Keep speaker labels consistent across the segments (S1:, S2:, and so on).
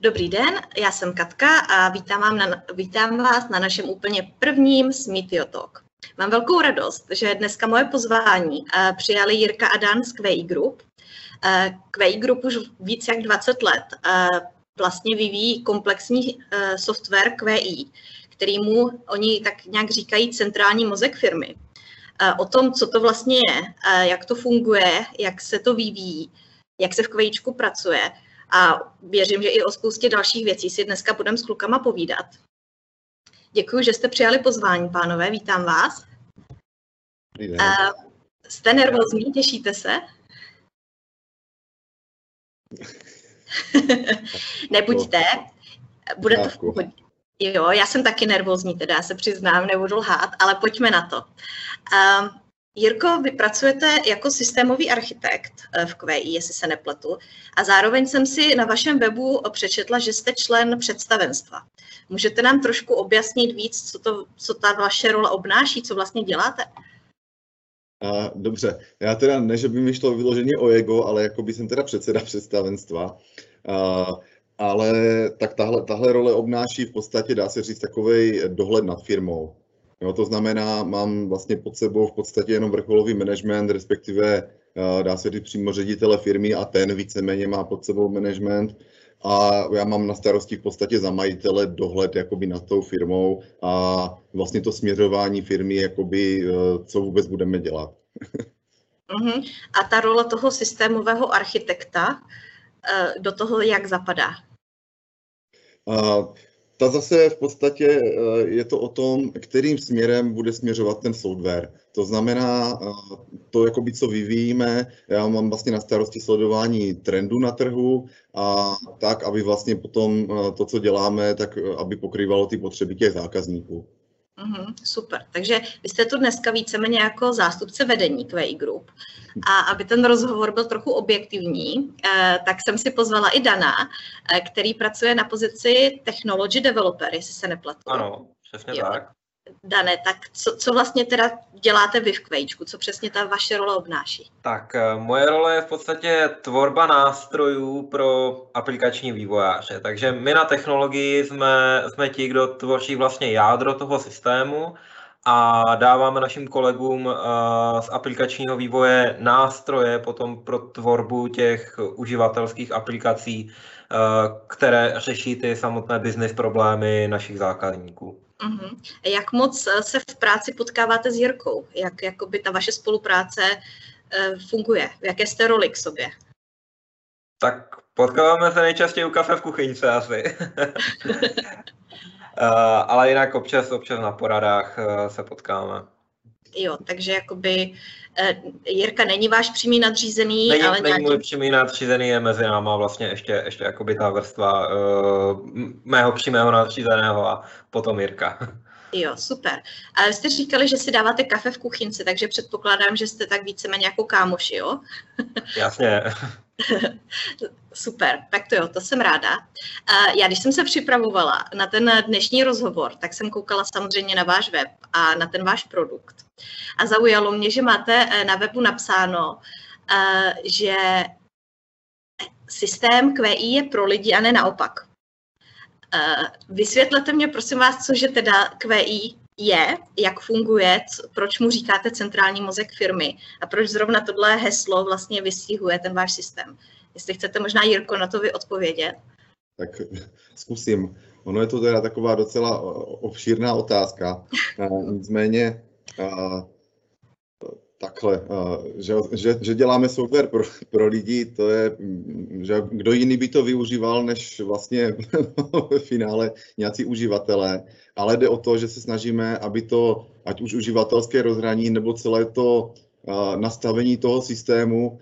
S1: Dobrý den, já jsem Katka a vítám, vám na, vítám vás na našem úplně prvním Smitio Talk. Mám velkou radost, že dneska moje pozvání eh, přijali Jirka a Dan z QI Group. Eh, QI Group už víc jak 20 let eh, vlastně vyvíjí komplexní software QI, kterýmu oni tak nějak říkají centrální mozek firmy. O tom, co to vlastně je, jak to funguje, jak se to vyvíjí, jak se v QIčku pracuje, a věřím, že i o spoustě dalších věcí si dneska budeme s klukama povídat. Děkuji, že jste přijali pozvání, pánové, vítám vás. Uh, jste nervózní, těšíte se? Nebuďte, bude to v pohodě. Jo, já jsem taky nervózní, teda se přiznám, nebudu lhát, ale pojďme na to. Uh, Jirko, vy pracujete jako systémový architekt eh, v QI, jestli se nepletu, a zároveň jsem si na vašem webu přečetla, že jste člen představenstva. Můžete nám trošku objasnit víc, co, to, co ta vaše role obnáší, co vlastně děláte?
S2: A, dobře, já teda ne, že by mi šlo vyloženě o ego, ale jako by jsem teda předseda představenstva. A, ale tak tahle, tahle role obnáší v podstatě, dá se říct, takový dohled nad firmou. Jo, to znamená, mám vlastně pod sebou v podstatě jenom vrcholový management, respektive eh, dá se říct přímo ředitele firmy a ten víceméně má pod sebou management a já mám na starosti v podstatě za majitele dohled jakoby nad tou firmou a vlastně to směřování firmy, jakoby, eh, co vůbec budeme dělat.
S1: Uh-huh. A ta role toho systémového architekta eh, do toho jak zapadá?
S2: Uh, ta zase v podstatě eh, je to o tom, kterým směrem bude směřovat ten software. To znamená, eh, to, jakoby, co vyvíjíme, já mám vlastně na starosti sledování trendů na trhu a tak, aby vlastně potom eh, to, co děláme, tak aby pokrývalo ty potřeby těch zákazníků.
S1: Mm-hmm, super. Takže vy jste tu dneska víceméně jako zástupce vedení QI Group. A aby ten rozhovor byl trochu objektivní, eh, tak jsem si pozvala i Dana, eh, který pracuje na pozici Technology Developer, jestli se nepletu.
S3: Ano, přesně jo. tak.
S1: Dané, tak co, co vlastně teda děláte vy v Kvejčku? Co přesně ta vaše role obnáší?
S3: Tak eh, moje role je v podstatě tvorba nástrojů pro aplikační vývojáře. Takže my na technologii jsme, jsme ti, kdo tvoří vlastně jádro toho systému a dáváme našim kolegům eh, z aplikačního vývoje nástroje potom pro tvorbu těch uživatelských aplikací, eh, které řeší ty samotné business problémy našich zákazníků.
S1: Uh-huh. Jak moc eh, se v práci potkáváte s Jirkou? Jak jakoby ta vaše spolupráce uh, funguje? V jaké jste roli k sobě?
S3: Tak potkáváme se nejčastěji u kafe v kuchyňce asi. uh, ale jinak občas, občas na poradách uh, se potkáme.
S1: Jo, takže jakoby Eh, Jirka není váš přímý nadřízený,
S3: není,
S1: ale
S3: není nějaký... můj přímý nadřízený, je mezi náma vlastně ještě, ještě jakoby ta vrstva uh, mého přímého nadřízeného a potom Jirka.
S1: Jo, super. A jste říkali, že si dáváte kafe v kuchynce, takže předpokládám, že jste tak víceméně jako kámoši, jo?
S3: Jasně.
S1: Super, tak to jo, to jsem ráda. Já když jsem se připravovala na ten dnešní rozhovor, tak jsem koukala samozřejmě na váš web a na ten váš produkt. A zaujalo mě, že máte eh, na webu napsáno, eh, že systém QI je pro lidi a ne naopak. Eh, vysvětlete mě, prosím vás, cože teda QI je, jak funguje, proč mu říkáte centrální mozek firmy a proč zrovna tohle heslo vlastně vystihuje ten váš systém. Jestli chcete možná, Jirko, na to vy odpovědět.
S2: Tak zkusím. Ono je to teda taková docela obšírná otázka. Nicméně takhle, že, že, že děláme software pro, pro lidi, to je, že kdo jiný by to využíval, než vlastně v finále nějací uživatelé, ale jde o to, že se snažíme, aby to, ať už uživatelské rozhraní, nebo celé to nastavení toho systému,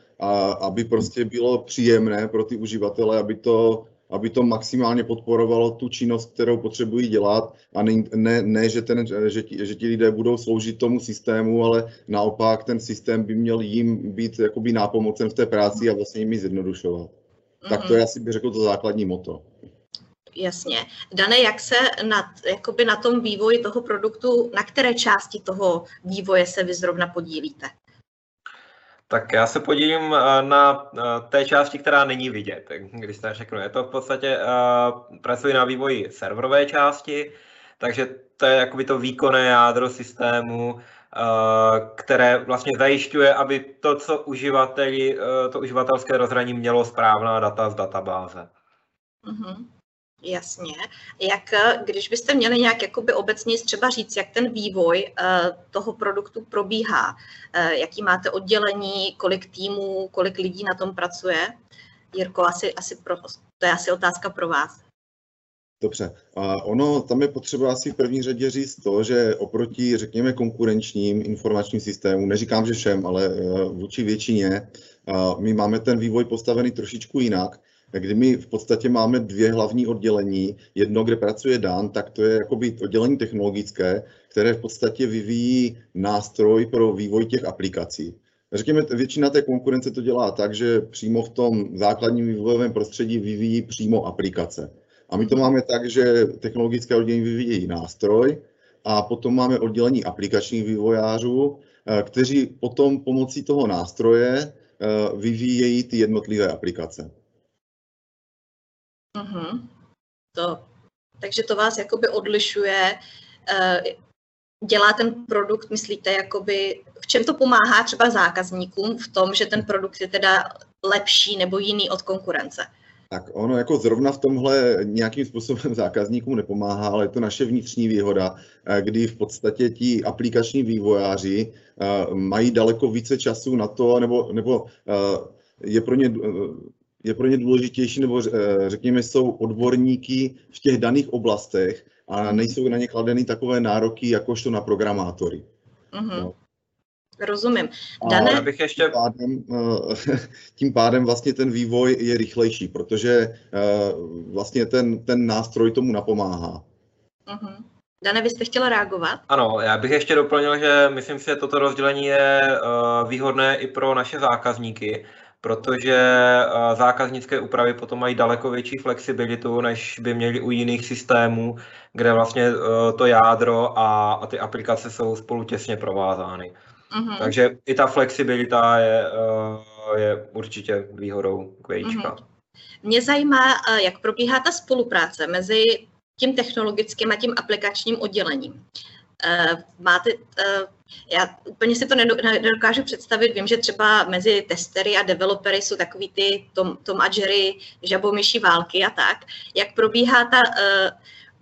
S2: aby prostě bylo příjemné pro ty uživatele, aby to aby to maximálně podporovalo tu činnost, kterou potřebují dělat a ne, ne, ne že, ten, že, ti, že ti lidé budou sloužit tomu systému, ale naopak ten systém by měl jim být jakoby nápomocen v té práci a vlastně jim ji zjednodušovat. Mm-hmm. Tak to je asi bych řekl to základní moto.
S1: Jasně. Dane, jak se na, jakoby na tom vývoji toho produktu, na které části toho vývoje se vy zrovna podílíte?
S3: Tak já se podívím na té části, která není vidět, když se řeknu. Je to v podstatě, pracuji na vývoji serverové části, takže to je jakoby to výkonné jádro systému, které vlastně zajišťuje, aby to, co uživateli, to uživatelské rozhraní mělo správná data z databáze.
S1: Mm-hmm. Jasně. Jak, když byste měli nějak jakoby obecně třeba říct, jak ten vývoj uh, toho produktu probíhá, uh, jaký máte oddělení, kolik týmů, kolik lidí na tom pracuje? Jirko, asi, asi pro, to je asi otázka pro vás.
S2: Dobře. A ono, tam je potřeba asi v první řadě říct to, že oproti, řekněme, konkurenčním informačním systémům, neříkám, že všem, ale eh, vůči většině, my máme ten vývoj postavený trošičku jinak kdy my v podstatě máme dvě hlavní oddělení. Jedno, kde pracuje Dan, tak to je jakoby oddělení technologické, které v podstatě vyvíjí nástroj pro vývoj těch aplikací. Řekněme, většina té konkurence to dělá tak, že přímo v tom základním vývojovém prostředí vyvíjí přímo aplikace. A my to máme tak, že technologické oddělení vyvíjí nástroj a potom máme oddělení aplikačních vývojářů, eh, kteří potom pomocí toho nástroje eh, vyvíjejí ty jednotlivé aplikace.
S1: Mm-hmm. To, takže to vás jakoby odlišuje, uh, dělá ten produkt, myslíte, jakoby, v čem to pomáhá třeba zákazníkům v tom, že ten produkt je teda lepší nebo jiný od konkurence?
S2: Tak ono jako zrovna v tomhle nějakým způsobem zákazníkům nepomáhá, ale je to naše vnitřní výhoda, eh, kdy v podstatě ti aplikační vývojáři eh, mají daleko více času na to, nebo, nebo je pro ně je pro ně důležitější, nebo eh, řekněme, jsou odborníky v těch daných oblastech a nejsou na ně kladeny takové nároky, jakožto na programátory.
S1: Mm-hmm. No. Rozumím.
S2: Dané... A bych ještě... tím, pádem, eh, tím pádem vlastně ten vývoj je rychlejší, protože eh, vlastně ten, ten nástroj tomu napomáhá.
S1: Mm-hmm. Dane, byste chtěla reagovat?
S3: Ano, já bych ještě doplnil, že myslím si, že toto rozdělení je výhodné i pro naše zákazníky, protože eh, zákaznické úpravy potom mají daleko větší flexibilitu, než by měli u jiných systémů, kde vlastně eh, to jádro a, a ty aplikace jsou spolu těsně provázány. Uh-huh. Takže i ta flexibilita je, eh, je určitě výhodou k Uh-huh.
S1: Mě zajímá, jak probíhá ta spolupráce mezi tím technologickým a tím aplikačním oddělením. Máte já úplně si to nedokážu představit. Vím, že třeba mezi testery a developery jsou takový ty Tom, Tom a Jerry, žabomyší války a tak. Jak probíhá ta, eh,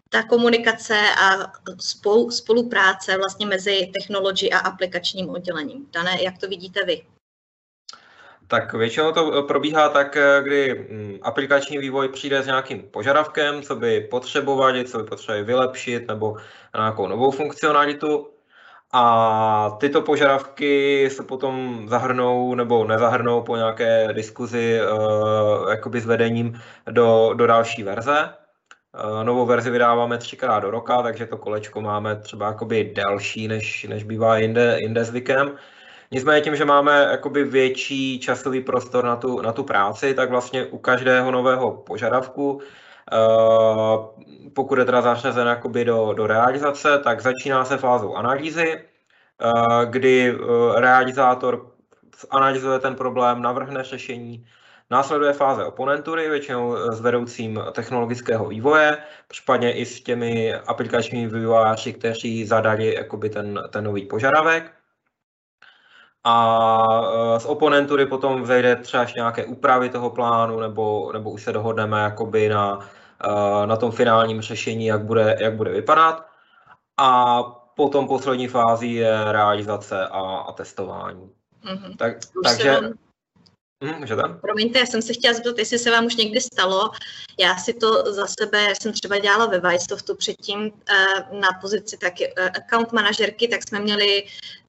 S1: ta komunikace a spolu, spolupráce vlastně mezi technology a aplikačním oddělením? Dané, jak to vidíte vy?
S3: Tak většinou to probíhá tak, eh, kdy hm, aplikační vývoj přijde s nějakým požadavkem, co by potřebovali, co by potřebovali vylepšit, nebo nějakou novou funkcionalitu. A tyto požadavky se potom zahrnou nebo nezahrnou po nějaké diskuzi uh, jakoby s vedením do, do další verze. Novou verzi vydáváme třikrát do roka, takže to kolečko máme třeba jakoby delší, než, než bývá jinde, jinde zvykem. Nicméně tím, že máme jakoby větší časový prostor na tu, na tu práci, tak vlastně u každého nového požadavku Eh, pokud je teda zařazen jakoby do, do realizace, tak začíná se fázou analýzy, eh, kdy eh, realizátor analyzuje ten problém, navrhne řešení, Následuje fáze oponentury, většinou s vedoucím technologického vývoje, případně i s těmi aplikačními vývojáři, kteří zadali jakoby ten, ten nový požadavek. A z oponentury potom vzejde třeba nějaké úpravy toho plánu, nebo, nebo už se dohodneme jakoby na Eh, na tom finálním řešení, jak bude, jak bude vypadat. A potom poslední fázi je realizace a, a testování. Mm-hmm. Tak, takže...
S1: Hmm, Promiňte, já jsem se chtěla zeptat, jestli se vám už někdy stalo. Já si to za sebe, já jsem třeba dělala ve Weissoftu předtím eh, na pozici taky eh, account manažerky, tak jsme měli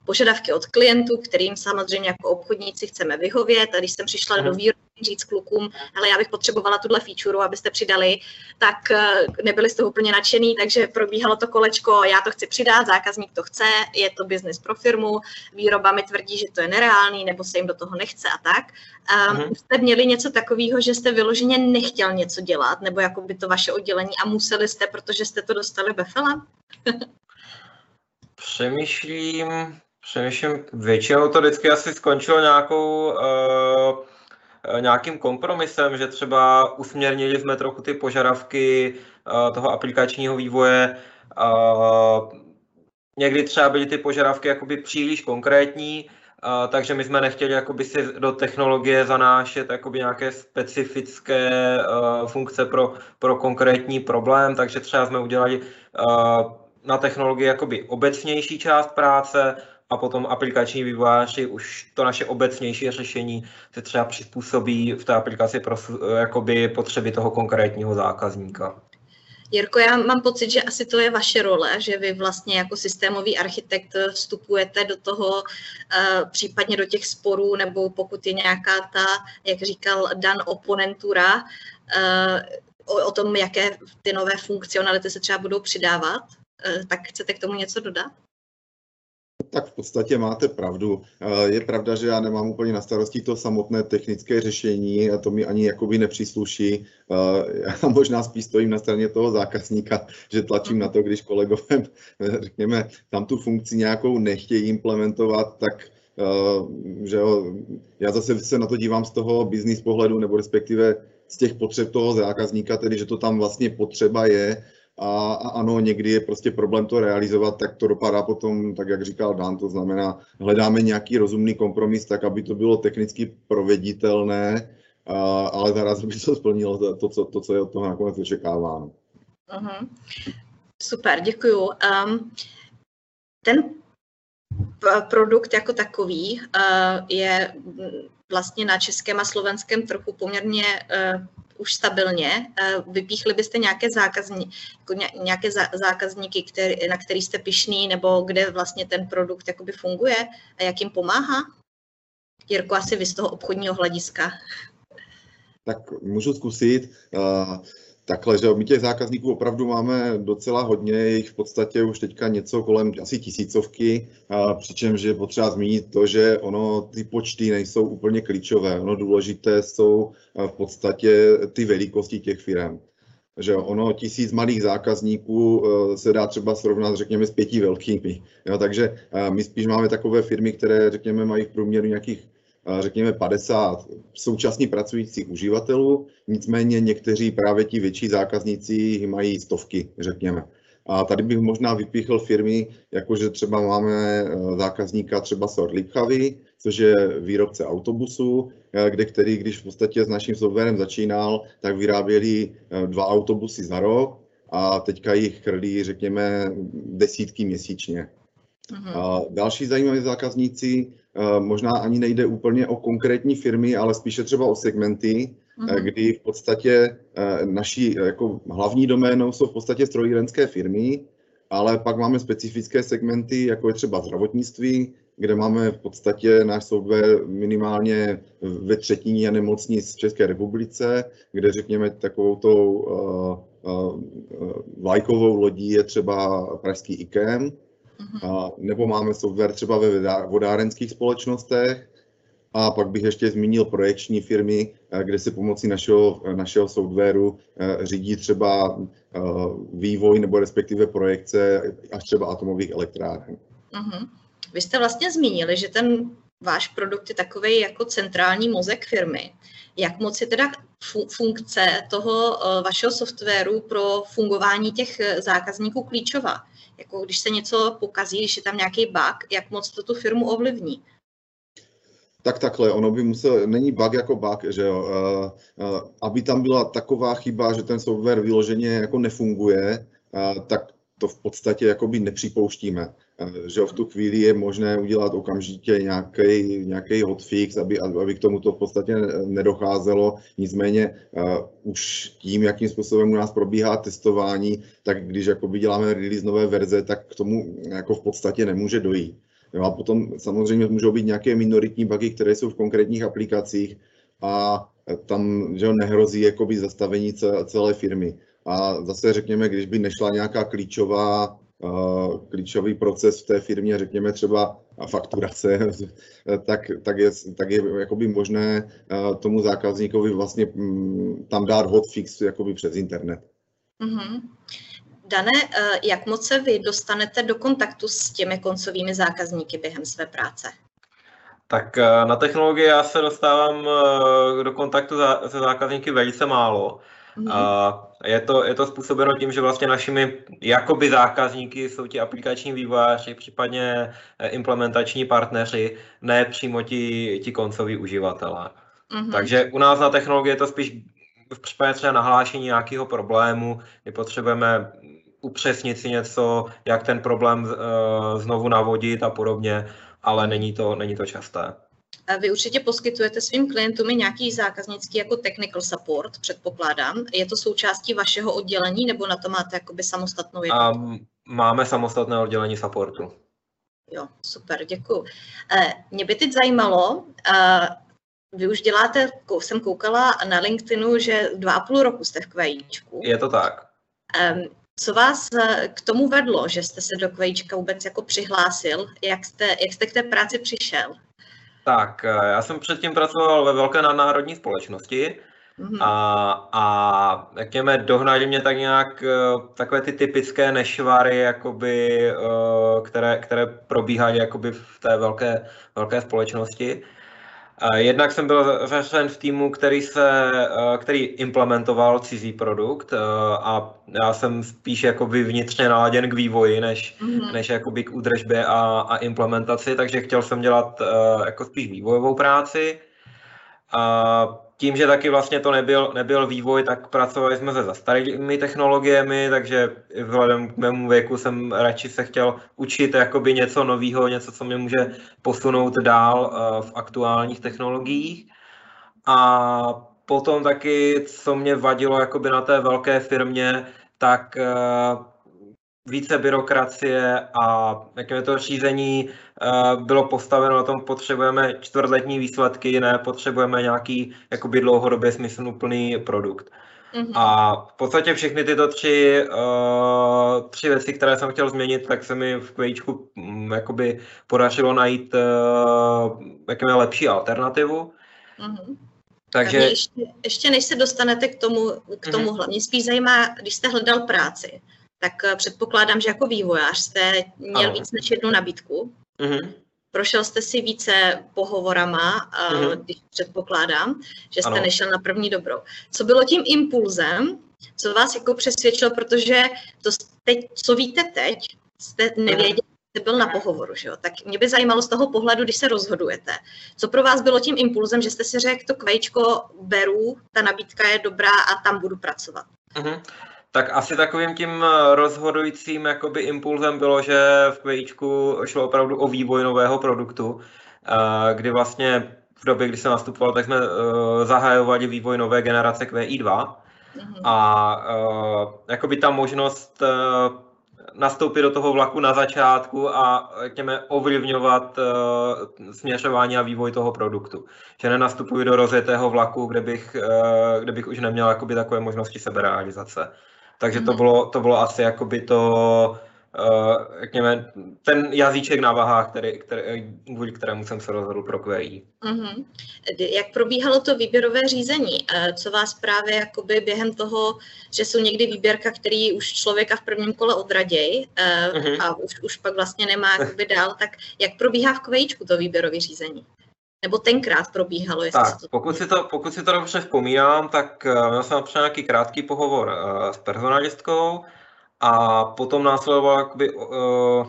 S1: požadavky od klientů, kterým samozřejmě jako obchodníci chceme vyhovět. A když jsem přišla do výroby říct klukům, ale já bych potřebovala tuhle feature, abyste přidali, tak eh, nebyli z toho úplně nadšený, takže probíhalo to kolečko, já to chci přidat, zákazník to chce, je to business pro firmu, výroba mi tvrdí, že to je nereálný, nebo se jim do toho nechce a tak. Um, Jste měli něco takového, že jste vyloženě nechtěl něco dělat, nebo jako by to vaše oddělení a museli jste, protože jste to dostali Befela?
S3: Přemýšlím, Přemýšlím, většinou to vždycky asi skončilo nějakou, uh, nějakým kompromisem, že třeba usměrnili jsme trochu ty požadavky uh, toho aplikačního vývoje. Uh, někdy třeba byly ty požadavky jakoby příliš konkrétní, Uh, takže my jsme nechtěli jakoby si do technologie zanášet jakoby nějaké specifické uh, funkce pro, pro konkrétní problém, takže třeba jsme udělali uh, na technologii jakoby obecnější část práce a potom aplikační vývojáři už to naše obecnější řešení se třeba přizpůsobí v té aplikaci pro jakoby potřeby toho konkrétního zákazníka.
S1: Jirko, já mám pocit, že asi to je vaše role, že vy vlastně jako systémový architekt vstupujete do toho, uh, případně do těch sporů, nebo pokud je nějaká ta, jak říkal Dan, oponentura, uh, o, tom, jaké ty nové funkcionality se třeba budou přidávat. Uh, tak chcete k tomu něco dodat?
S2: Tak v podstatě máte pravdu. Je pravda, že já nemám úplně na starosti to samotné technické řešení a to mi ani jakoby nepřísluší. Já možná spíš stojím na straně toho zákazníka, že tlačím na to, když kolegové, řekněme, tam tu funkci nějakou nechtějí implementovat, tak že jo, já zase se na to dívám z toho business pohledu, nebo respektive z těch potřeb toho zákazníka, tedy že to tam vlastně potřeba je a, a ano, někdy je prostě problém to realizovat, tak to dopadá potom, tak jak říkal Dan, to znamená, hledáme nějaký rozumný kompromis, tak aby to bylo technicky proveditelné, a, ale zaraz by to splnilo to, to, co, to, co je od toho nakonec očekáváno.
S1: Uh-huh. Super, děkuju. Um, ten produkt jako takový uh, je vlastně na českém a slovenském trhu poměrně uh, už stabilně. Vypíchli byste nějaké, zákazní, jako nějaké zákazníky, který, na který jste pišný, nebo kde vlastně ten produkt jakoby funguje a jak jim pomáhá? Jirko, asi vy z toho obchodního hlediska.
S2: Tak můžu zkusit. Takhle, že my těch zákazníků opravdu máme docela hodně, jich v podstatě už teďka něco kolem asi tisícovky, a přičemž je potřeba zmínit to, že ono ty počty nejsou úplně klíčové, ono důležité jsou v podstatě ty velikosti těch firm. Že ono tisíc malých zákazníků e, se dá třeba srovnat, řekněme, s pěti velkými. Jo, takže my spíš máme takové firmy, které, řekněme, mají v průměru nějakých řekněme 50 současně pracujících uživatelů, nicméně někteří právě ti větší zákazníci mají stovky, řekněme. A tady bych možná vypíchl firmy, jakože třeba máme e, zákazníka třeba Sort Lipchavy, což je výrobce autobusu, e, kde který, když v podstatě s naším softwarem začínal, tak vyráběli e, dva autobusy za rok a teďka jich chrlí, řekněme, desítky měsíčně. Uh-huh. A další zajímaví zákazníci Eh, možná ani nejde úplně o konkrétní firmy, ale spíše třeba o segmenty, uh-huh. kdy v podstatě eh, naší jako hlavní doménou jsou v podstatě strojírenské firmy, ale pak máme specifické segmenty, jako je třeba zdravotnictví, kde máme v podstatě náš software minimálně ve třetině nemocnic v České republice, kde řekněme takovou tou uh, uh, vlajkovou lodí je třeba pražský IKEM, a, nebo máme software třeba ve vodárenských společnostech. A pak bych ještě zmínil projekční firmy, eh, kde se pomocí našeho, našeho softwaru eh, řídí třeba eh, vývoj nebo respektive projekce až třeba atomových elektráren.
S1: Uh-huh. Vy jste vlastně zmínili, že ten váš produkt je takový jako centrální mozek firmy. Jak moc je teda funkce toho vašeho softwaru pro fungování těch zákazníků klíčová? Jako když se něco pokazí, když je tam nějaký bug, jak moc to tu firmu ovlivní?
S2: Tak takhle, ono by musel, není bug jako bug, že jo, uh, uh, aby tam byla taková chyba, že ten software vyloženě jako nefunguje, uh, tak to v podstatě jakoby nepřipouštíme. Že v tu chvíli je možné udělat okamžitě nějaký, nějaký hotfix, aby, aby k tomu to v podstatě nedocházelo. Nicméně uh, už tím, jakým způsobem u nás probíhá testování, tak když jakoby děláme release nové verze, tak k tomu jako v podstatě nemůže dojít. Jo, a potom samozřejmě můžou být nějaké minoritní bugy, které jsou v konkrétních aplikacích a tam že nehrozí jakoby zastavení celé firmy. A zase řekněme, když by nešla nějaká klíčová, klíčový proces v té firmě, řekněme třeba fakturace, tak, tak, je, tak je jakoby možné uh, tomu zákazníkovi vlastně um, tam dát hotfix jakoby přes internet.
S1: Mm-hmm. Dane, jak moc se vy dostanete do kontaktu s těmi koncovými zákazníky během své práce?
S3: Tak na technologii já se dostávám do kontaktu se zákazníky velice málo. Mm. A je to, je to způsobeno tím, že vlastně našimi jakoby zákazníky jsou ti aplikační vývojáři, případně eh, implementační partneři, ne přímo ti, ti koncoví uživatelé. Mm-hmm. Takže u nás na technologii je to spíš v případě třeba nahlášení nějakého problému, kdy potřebujeme upřesnit si něco, jak ten problém uh, znovu navodit a podobně, ale není to, není to časté.
S1: Vy určitě poskytujete svým klientům i nějaký zákaznický jako technical support, předpokládám. Je to součástí vašeho oddělení nebo na to máte jakoby samostatnou jednotku?
S3: Máme samostatné oddělení supportu.
S1: Jo, super, děkuji. Eh, mě by teď zajímalo, eh, vy už děláte, jsem koukala na LinkedInu, že dva a půl roku jste v QIčku.
S3: Je to tak.
S1: Co vás k tomu vedlo, že jste se do QIčka vůbec jako přihlásil? Jak jste, jak jste k té práci přišel?
S3: Tak, eh, já jsem předtím pracoval ve velké nadnárodní společnosti mm-hmm. a, a řekněme, dohnali mě tak nějak eh, takové ty typické nešvary, jakoby, eh, které, které probíhaly jakoby v té velké, velké společnosti. Jednak jsem byl řešen v týmu, který, se, eh, který implementoval cizí produkt eh, a já jsem spíš jakoby vnitřně naladěn k vývoji, než, mm-hmm. než jakoby k údržbě a, a implementaci, takže chtěl jsem dělat eh, jako spíš vývojovou práci. A tím, že taky vlastně to nebyl, nebyl vývoj, tak pracovali jsme se zastarými technologiemi, takže vzhledem k mému věku jsem radši se chtěl učit jakoby něco nového, něco, co mě může posunout dál eh, v aktuálních technologiích. A potom taky, co mě vadilo jakoby na té velké firmě, tak eh, více byrokracie a jaké to řízení uh, bylo postaveno na tom, potřebujeme čtvrtletní výsledky, ne potřebujeme nějaký jakoby dlouhodobě smysluplný produkt. Mm-hmm. A v podstatě všechny tyto tři, uh, tři věci, které jsem chtěl změnit, tak se mi v Quageku um, jakoby podařilo najít uh, lepší alternativu. Mm-hmm.
S1: Takže... ještě, ještě než se dostanete k tomu, k tomu mm-hmm. hlavně spíš zajímá, když jste hledal práci, tak eh, předpokládám, že jako vývojář jste měl ano. víc než jednu nabídku. Mm-hmm. Prošel jste si více pohovorama, mm-hmm. když předpokládám, že jste ano. nešel na první dobrou. Co bylo tím impulzem, co vás jako přesvědčilo, protože to teď, co víte teď, jste mhm. nevěděli, jste byl na pohovoru, že jo? Tak mě by zajímalo z toho pohledu, když se rozhodujete. Co pro vás bylo tím impulzem, že jste si řekl, to kvejčko beru, ta nabídka je dobrá a tam budu pracovat? Mm-hmm.
S3: Tak asi takovým tím eh, rozhodujícím jakoby impulzem bylo, že v QIčku šlo opravdu o vývoj nového produktu, eh, kdy vlastně v době, kdy jsem nastupoval, tak jsme eh, zahajovali vývoj nové generace QI2 mhm. a jakoby ta možnost nastoupit do toho vlaku na začátku a řekněme ovlivňovat směřování a vývoj toho produktu. Že nenastupuji do rozjetého vlaku, kde bych, kde bych už neměl jakoby takové možnosti seberealizace. Takže to mhm. bylo, to bylo asi jakoby to, uh, řekněme, ten jazyček na vahách, který, který, kvůli kterému jsem se rozhodl pro QI. Mm-hmm.
S1: Jak probíhalo to výběrové řízení? Eh, co vás právě jakoby během toho, že jsou někdy výběrka, který už člověka v prvním kole odraděj mm-hmm. a už, už pak vlastně nemá jakoby dál, tak jak probíhá v QIčku to výběrové řízení? Nebo tenkrát probíhalo?
S3: Jestli tak, to... Pokud, si to, pokud si to dobře vzpomínám, tak uh, měl jsem například nějaký krátký pohovor uh, s personalistkou a potom následovalo, jakoby,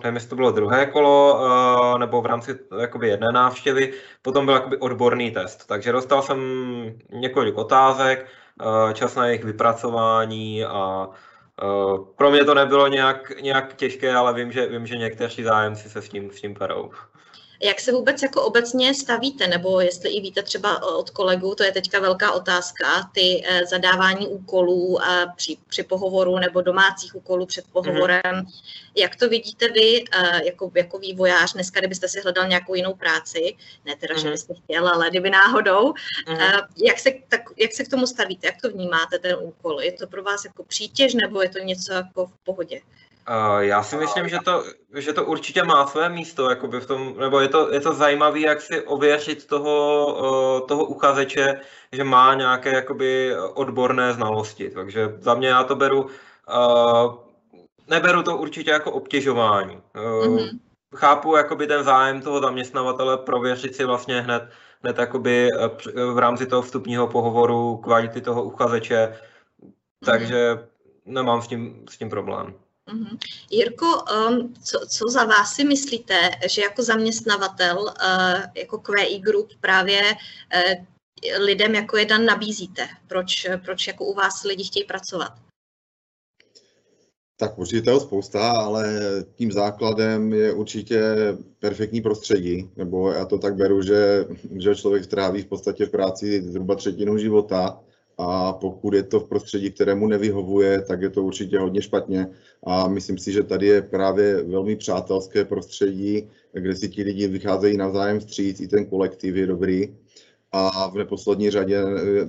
S3: nevím, jestli to bylo druhé kolo, uh, nebo v rámci jakoby, jedné návštěvy, potom byl jakoby, odborný test. Takže dostal jsem několik otázek, čas na jejich vypracování a pro mě to nebylo nějak, nějak těžké, ale vím, že, vím, že někteří zájemci se s tím, s tím perou.
S1: Jak se vůbec jako obecně stavíte, nebo jestli i víte třeba od kolegů, to je teďka velká otázka, ty eh, zadávání úkolů při, při pohovoru nebo domácích úkolů před pohovorem. Mm-hmm. Jak to vidíte vy eh, jako, jako vývojář dneska, kdybyste si hledal nějakou jinou práci, ne teda, mm-hmm. že mhm. byste chtěl, ale kdyby náhodou, mm-hmm. jak, se, tak, jak se k tomu stavíte, jak to vnímáte ten úkol? Je to pro vás jako přítěž nebo je to něco jako v pohodě?
S3: Já si myslím, že to, že to určitě má své místo, jakoby v tom, nebo je to, je to zajímavé, jak si ověřit toho, toho uchazeče, že má nějaké jakoby odborné znalosti. Takže za mě já to beru, neberu to určitě jako obtěžování. Mm-hmm. Chápu jakoby ten zájem toho zaměstnavatele prověřit si vlastně hned, hned jakoby v rámci toho vstupního pohovoru kvality toho uchazeče, mm-hmm. takže nemám s tím, s tím problém.
S1: Mm-hmm. Jirko, um, co, co za vás si myslíte, že jako zaměstnavatel, uh, jako QI Group právě uh, lidem jako jeden nabízíte? Proč, proč jako u vás lidi chtějí pracovat?
S2: Tak určitě toho spousta, ale tím základem je určitě perfektní prostředí, nebo já to tak beru, že, že člověk tráví v podstatě v práci zhruba třetinu života a pokud je to v prostředí, kterému nevyhovuje, tak je to určitě hodně špatně. A myslím si, že tady je právě velmi přátelské prostředí, kde si ti lidi vycházejí navzájem vstříc, i ten kolektiv je dobrý. A v neposlední řadě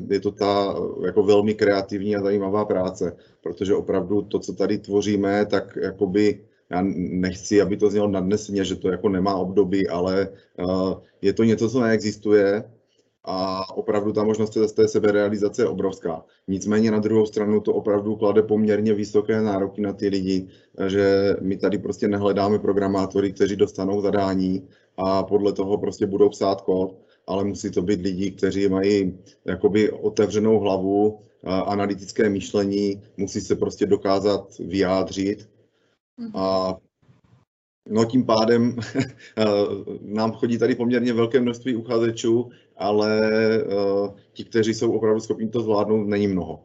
S2: je to ta jako velmi kreativní a zajímavá práce, protože opravdu to, co tady tvoříme, tak jakoby já nechci, aby to znělo nadneseně, že to jako nemá období, ale uh, je to něco, co neexistuje a opravdu ta možnost z té seberealizace je obrovská. Nicméně na druhou stranu to opravdu klade poměrně vysoké nároky na ty lidi, že my tady prostě nehledáme programátory, kteří dostanou zadání a podle toho prostě budou psát kód, ale musí to být lidi, kteří mají jakoby otevřenou hlavu, analytické myšlení, musí se prostě dokázat vyjádřit a No tím pádem nám chodí tady poměrně velké množství uchazečů, ale uh, ti, kteří jsou opravdu schopni to zvládnout, není mnoho.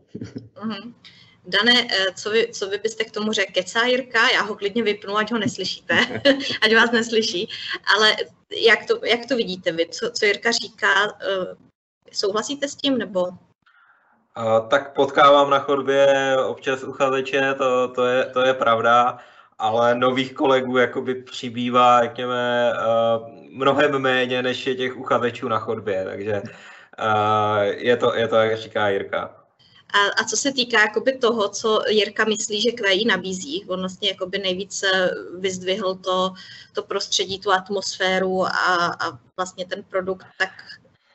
S1: uh-huh. Dane, eh, co vy, co vy byste k tomu řekl? Kecá Jirka, já ho klidně vypnu, ať ho neslyšíte, ať vás neslyší, ale jak to, jak to vidíte vy, co, co Jirka říká, uh, souhlasíte s tím, nebo?
S3: Tak potkávám na chodbě občas uchazeče, to, to, je, to je pravda ale nových kolegů jakoby přibývá, řekněme, uh, mnohem méně, než je těch uchazečů na chodbě, takže uh, je, to, je to, jak říká Jirka.
S1: A, a co se týká jakoby toho, co Jirka myslí, že QI nabízí, on vlastně jakoby nejvíce vyzdvihl to, to prostředí, tu atmosféru a, a vlastně ten produkt, tak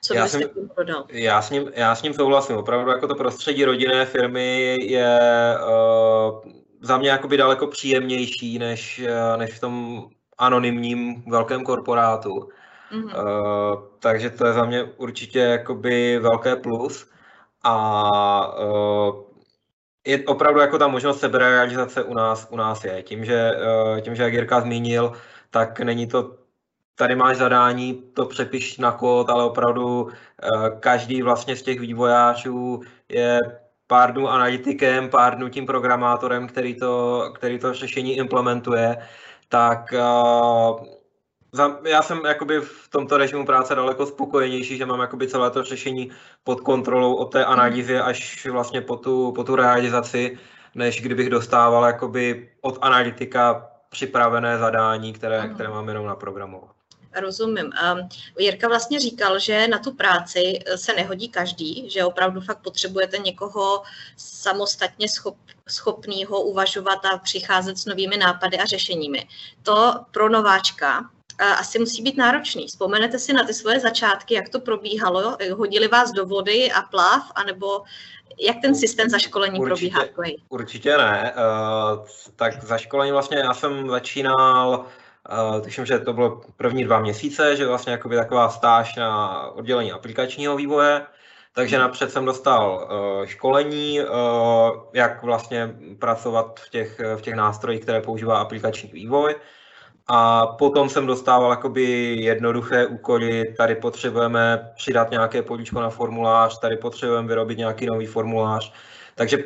S1: co já tím prodal?
S3: Já s, ním, já s ním souhlasím. Opravdu jako to prostředí rodinné firmy je uh, za mě jakoby daleko příjemnější než, eh, než v tom anonymním velkém korporátu. Mm-hmm. Uh, takže to je za mě určitě jakoby velké plus. A uh, je opravdu jako ta možnost seberealizace u nás, u nás je. Tím, že, uh, tím, že jak Jirka zmínil, tak není to tady máš zadání, to přepiš na kód, ale opravdu každý vlastně z těch vývojářů je pár dnů analytikem, pár dnů tím programátorem, který to, který to řešení implementuje, tak uh, za, já jsem jakoby v tomto režimu práce daleko spokojenější, že mám jakoby celé to řešení pod kontrolou od té analýzy až vlastně po tu, po tu realizaci, než kdybych dostával jakoby od analytika připravené zadání, které, které mám jenom naprogramovat.
S1: Rozumím. Jirka vlastně říkal, že na tu práci se nehodí každý, že opravdu fakt potřebujete někoho samostatně schop, schopného uvažovat a přicházet s novými nápady a řešeními. To pro nováčka asi musí být náročný. Vzpomenete si na ty svoje začátky, jak to probíhalo? Hodili vás do vody a plav, anebo jak ten systém zaškolení určitě, probíhá?
S3: Určitě ne. Uh, tak zaškolení vlastně já jsem začínal Uh, tuším, že to bylo první dva měsíce, že vlastně jakoby taková stáž na oddělení aplikačního vývoje, takže napřed jsem dostal uh, školení, uh, jak vlastně pracovat v těch, v těch nástrojích, které používá aplikační vývoj. A potom jsem dostával jakoby jednoduché úkoly, tady potřebujeme přidat nějaké políčko na formulář, tady potřebujeme vyrobit nějaký nový formulář. Takže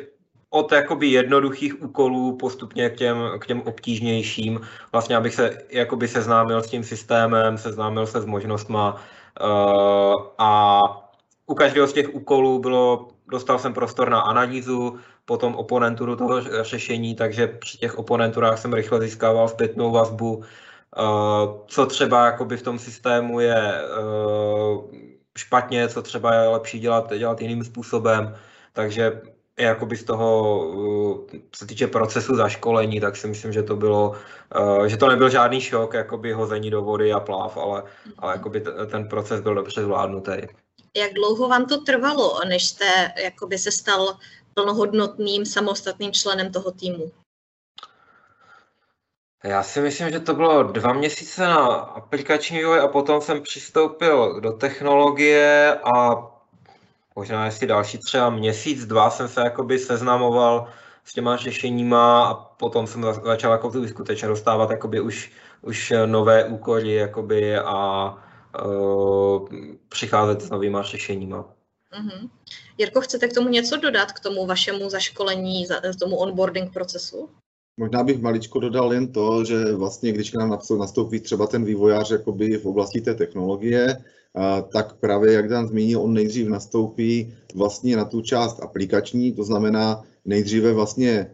S3: od jakoby jednoduchých úkolů postupně k těm, k těm obtížnějším, vlastně abych se jakoby seznámil s tím systémem, seznámil se s možnostma uh, a u každého z těch úkolů bylo, dostal jsem prostor na analýzu, potom oponenturu toho řešení, takže při těch oponenturách jsem rychle získával zpětnou vazbu, uh, co třeba jakoby v tom systému je uh, špatně, co třeba je lepší dělat, dělat jiným způsobem, takže jakoby z toho, uh, co se týče procesu zaškolení, tak si myslím, že to bylo, uh, že to nebyl žádný šok, jakoby hození do vody a pláv, ale, ale jakoby ten proces byl dobře zvládnutý.
S1: Jak dlouho vám to trvalo, než jste jakoby se stal plnohodnotným samostatným členem toho týmu?
S3: Já si myslím, že to bylo dva měsíce na aplikační vývoj a potom jsem přistoupil do technologie a možná jestli další třeba měsíc, dva jsem se jakoby seznamoval s těma řešeníma a potom jsem začal jako tu skutečně dostávat jakoby už, už nové úkoly jakoby a uh, přicházet s novýma řešeníma.
S1: Mm-hmm. Jirko, chcete k tomu něco dodat, k tomu vašemu zaškolení, tomu onboarding procesu?
S2: Možná bych maličko dodal jen to, že vlastně, když k nám nastoupí třeba ten vývojář jakoby v oblasti té technologie, tak právě, jak Dan zmínil, on nejdřív nastoupí vlastně na tu část aplikační, to znamená, nejdříve vlastně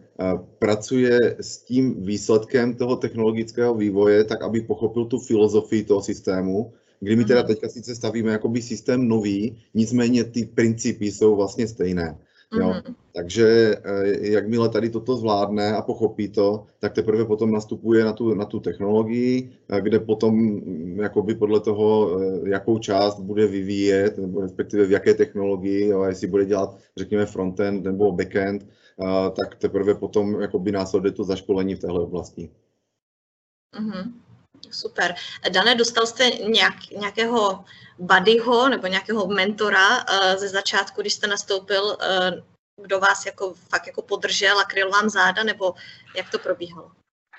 S2: pracuje s tím výsledkem toho technologického vývoje, tak aby pochopil tu filozofii toho systému, kdy my teda mhm. teďka sice stavíme jakoby systém nový, nicméně ty principy jsou vlastně stejné. Jo. Mm-hmm. Takže eh, jakmile tady toto zvládne a pochopí to, tak teprve potom nastupuje na tu, na tu technologii, eh, kde potom mm, jakoby podle toho, eh, jakou část bude vyvíjet, nebo respektive v jaké technologii, jo, jestli bude dělat, řekněme, frontend nebo backend, tak teprve potom jakoby následuje to zaškolení v téhle oblasti.
S1: Mm-hmm. Super. Dané, dostal jste nějak, nějakého buddyho nebo nějakého mentora uh, ze začátku, když jste nastoupil, uh, kdo vás jako fakt jako podržel a kryl vám záda, nebo jak to probíhalo?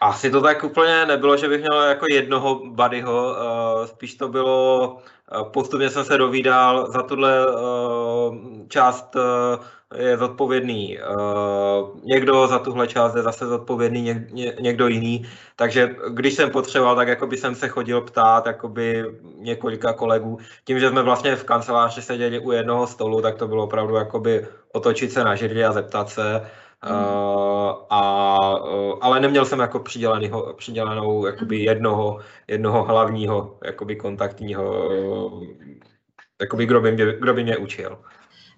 S3: Asi to tak úplně nebylo, že bych měl jako jednoho buddyho, uh, spíš to bylo, postupně jsem se dovídal za tuhle část je zodpovědný někdo, za tuhle část je zase zodpovědný něk, ně, někdo jiný, takže když jsem potřeboval, tak jako by jsem se chodil ptát jakoby několika kolegů. Tím, že jsme vlastně v kanceláři seděli u jednoho stolu, tak to bylo opravdu jakoby otočit se na židli a zeptat se. Uh, a, uh, ale neměl jsem jako přiděleného, přidělenou jakoby jednoho, jednoho hlavního jakoby kontaktního, jakoby kdo by mě, kdo by mě učil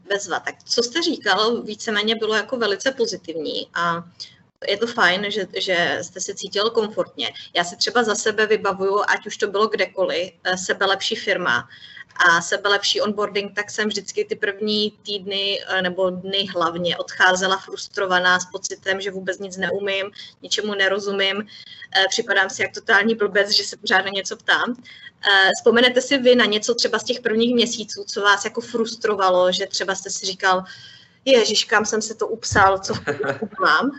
S1: bezva. Tak co jste říkal, víceméně bylo jako velice pozitivní a je to fajn, že, že jste se cítil komfortně. Já se třeba za sebe vybavuju, ať už to bylo kdekoliv, eh, sebelepší firma a sebelepší onboarding, tak jsem vždycky ty první týdny eh, nebo dny hlavně odcházela frustrovaná s pocitem, že vůbec nic neumím, ničemu nerozumím, eh, připadám si jak totální blbec, že se pořád na něco ptám. Vzpomenete si vy na něco třeba z těch prvních měsíců, co vás jako frustrovalo, že třeba jste si říkal, ježiš, kam jsem se to upsal, co mám?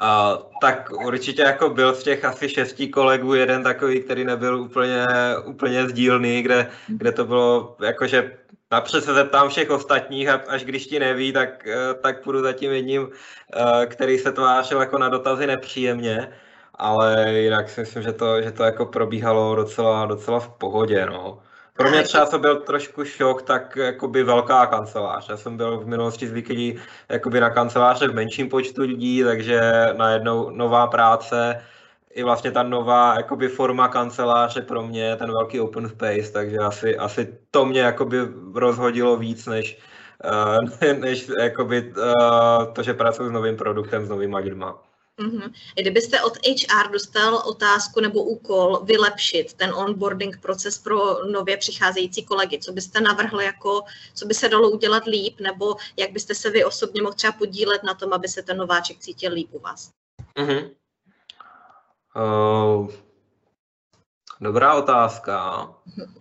S3: Uh, tak určitě jako byl z těch asi šesti kolegů jeden takový, který nebyl úplně, úplně sdílný, kde, kde to bylo jako, že napřed se zeptám všech ostatních a až když ti neví, tak, eh, tak půjdu za tím jedním, uh, který se tvářil jako na dotazy nepříjemně, ale jinak si myslím, že to, že to jako probíhalo docela, docela v pohodě, no. Pro mě třeba to byl trošku šok, tak jakoby velká kancelář. Já jsem byl v minulosti zvyklý jakoby na kanceláře v menším počtu lidí, takže najednou nová práce, i vlastně ta nová jakoby forma kanceláře pro mě, ten velký open space, takže asi, asi to mě jakoby rozhodilo víc, než, uh, než jakoby, uh, to, že pracuji s novým produktem, s novými lidma.
S1: Mm-hmm. Kdybyste od HR dostal otázku nebo úkol vylepšit ten onboarding proces pro nově přicházející kolegy, co byste navrhl jako, co by se dalo udělat líp, nebo jak byste se vy osobně mohl třeba podílet na tom, aby se ten nováček cítil líp u vás? Mm-hmm.
S3: Uh, dobrá otázka. Mm-hmm.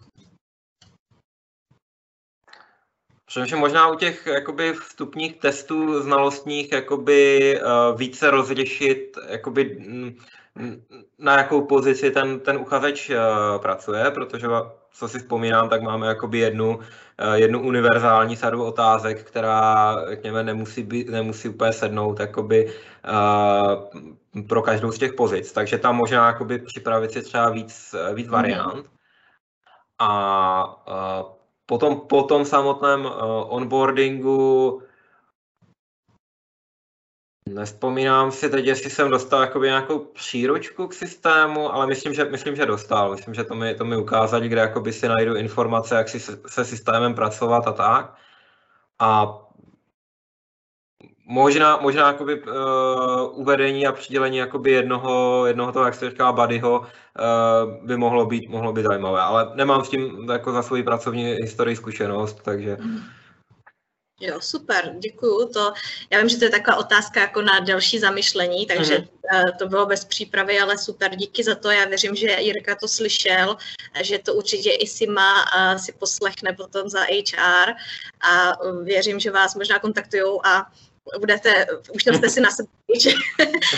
S3: Přemýšlím možná u těch jakoby vstupních testů znalostních jakoby uh, více rozlišit jakoby na jakou pozici ten, ten uchazeč uh, pracuje, protože co si vzpomínám, tak máme jakoby jednu, uh, jednu univerzální sadu otázek, která, řekněme, nemusí, být, nemusí úplně sednout jakoby, pro každou z těch pozic. Takže tam možná jakoby připravit si třeba víc, víc variant. A Potom po tom samotném uh, onboardingu Nespomínám si teď, jestli jsem dostal jakoby nějakou příručku k systému, ale myslím, že, myslím, že dostal. Myslím, že to mi, to mi ukázali, kde jakoby si najdu informace, jak si se, se systémem pracovat a tak. A Možná, možná jakoby, uh, uvedení a přidělení jakoby jednoho, jednoho toho, jak se říká, buddyho, uh, by mohlo být, mohlo být zajímavé, ale nemám s tím jako za svoji pracovní historii zkušenost, takže...
S1: Jo, super, děkuju. To, já vím, že to je taková otázka jako na další zamyšlení, takže mm-hmm. to bylo bez přípravy, ale super, díky za to. Já věřím, že Jirka to slyšel, že to určitě i si má si poslechne potom za HR a věřím, že vás možná kontaktují a budete, už to jste si na sebe, že,